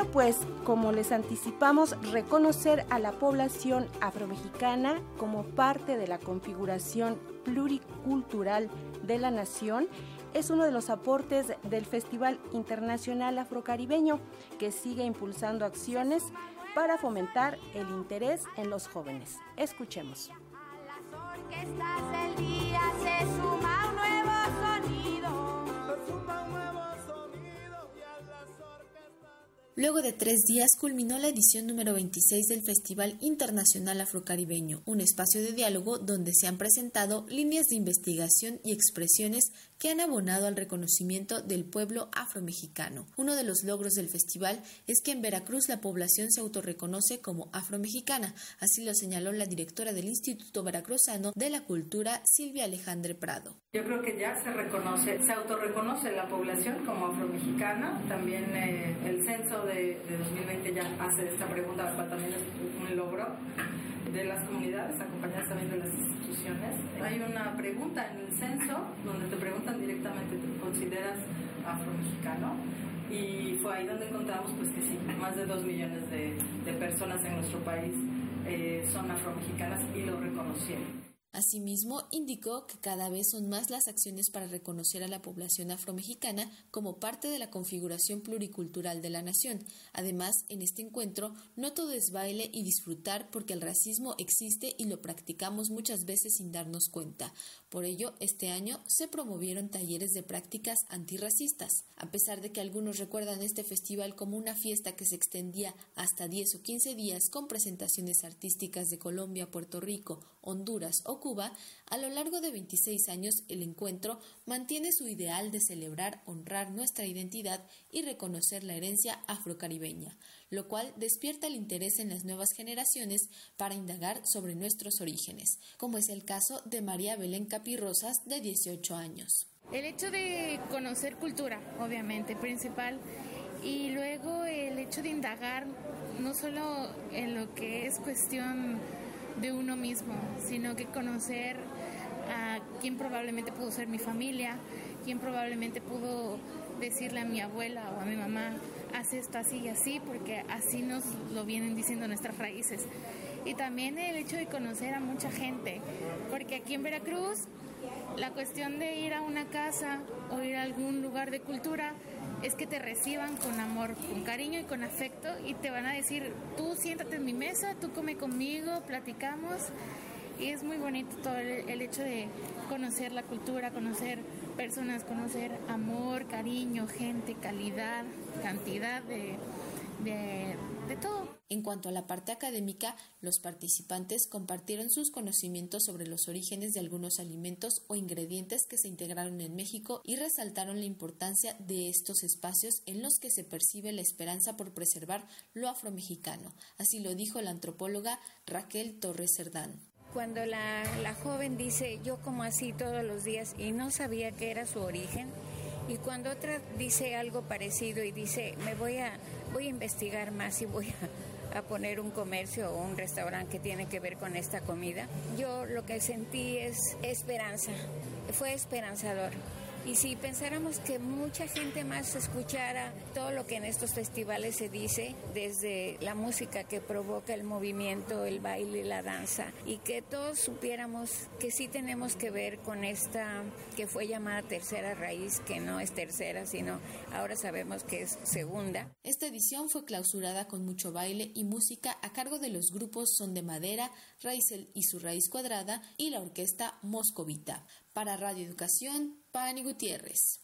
bueno, pues como les anticipamos, reconocer a la población afromexicana como parte de la configuración pluricultural de la nación es uno de los aportes del Festival Internacional Afrocaribeño, que sigue impulsando acciones para fomentar el interés en los jóvenes. Escuchemos. Luego de tres días culminó la edición número 26 del Festival Internacional Afrocaribeño, un espacio de diálogo donde se han presentado líneas de investigación y expresiones que han abonado al reconocimiento del pueblo afromexicano. Uno de los logros del festival es que en Veracruz la población se autorreconoce como afromexicana, así lo señaló la directora del Instituto Veracruzano de la Cultura, Silvia Alejandre Prado. Yo creo que ya se reconoce, se autorreconoce la población como afromexicana, también eh, el censo de, 2020 ya hace esta pregunta, la cual también es un logro de las comunidades, acompañadas también de las instituciones. Hay una pregunta en el censo donde te preguntan directamente, ¿te consideras afromexicano? Y fue ahí donde encontramos pues que sí, más de dos millones de, de personas en nuestro país eh, son afromexicanas y lo reconocieron. Asimismo, indicó que cada vez son más las acciones para reconocer a la población afromexicana como parte de la configuración pluricultural de la nación. Además, en este encuentro, no todo es baile y disfrutar porque el racismo existe y lo practicamos muchas veces sin darnos cuenta. Por ello, este año se promovieron talleres de prácticas antirracistas. A pesar de que algunos recuerdan este festival como una fiesta que se extendía hasta 10 o 15 días con presentaciones artísticas de Colombia, Puerto Rico, Honduras o Cuba, a lo largo de 26 años el encuentro mantiene su ideal de celebrar, honrar nuestra identidad y reconocer la herencia afrocaribeña, lo cual despierta el interés en las nuevas generaciones para indagar sobre nuestros orígenes, como es el caso de María Belén Capirrosas, de 18 años. El hecho de conocer cultura, obviamente, principal, y luego el hecho de indagar no solo en lo que es cuestión de uno mismo, sino que conocer a quién probablemente pudo ser mi familia, quién probablemente pudo decirle a mi abuela o a mi mamá, haz esto así y así, porque así nos lo vienen diciendo nuestras raíces. Y también el hecho de conocer a mucha gente, porque aquí en Veracruz la cuestión de ir a una casa o ir a algún lugar de cultura es que te reciban con amor, con cariño y con afecto y te van a decir, tú siéntate en mi mesa, tú come conmigo, platicamos. Y es muy bonito todo el, hecho de conocer la cultura, conocer personas, conocer amor, cariño, gente, calidad, cantidad de. En cuanto a la parte académica, los participantes compartieron sus conocimientos sobre los orígenes de algunos alimentos o ingredientes que se integraron en México y resaltaron la importancia de estos espacios en los que se percibe la esperanza por preservar lo afromexicano. Así lo dijo la antropóloga Raquel Torres Cerdán. Cuando la, la joven dice yo como así todos los días y no sabía qué era su origen, y cuando otra dice algo parecido y dice me voy a voy a investigar más y voy a a poner un comercio o un restaurante que tiene que ver con esta comida. Yo lo que sentí es esperanza, fue esperanzador. Y si pensáramos que mucha gente más escuchara todo lo que en estos festivales se dice, desde la música que provoca el movimiento, el baile, la danza, y que todos supiéramos que sí tenemos que ver con esta que fue llamada tercera raíz, que no es tercera, sino ahora sabemos que es segunda. Esta edición fue clausurada con mucho baile y música a cargo de los grupos Son de Madera, Raízel y su Raíz Cuadrada y la orquesta Moscovita. Para Radio Educación, Pani Gutiérrez.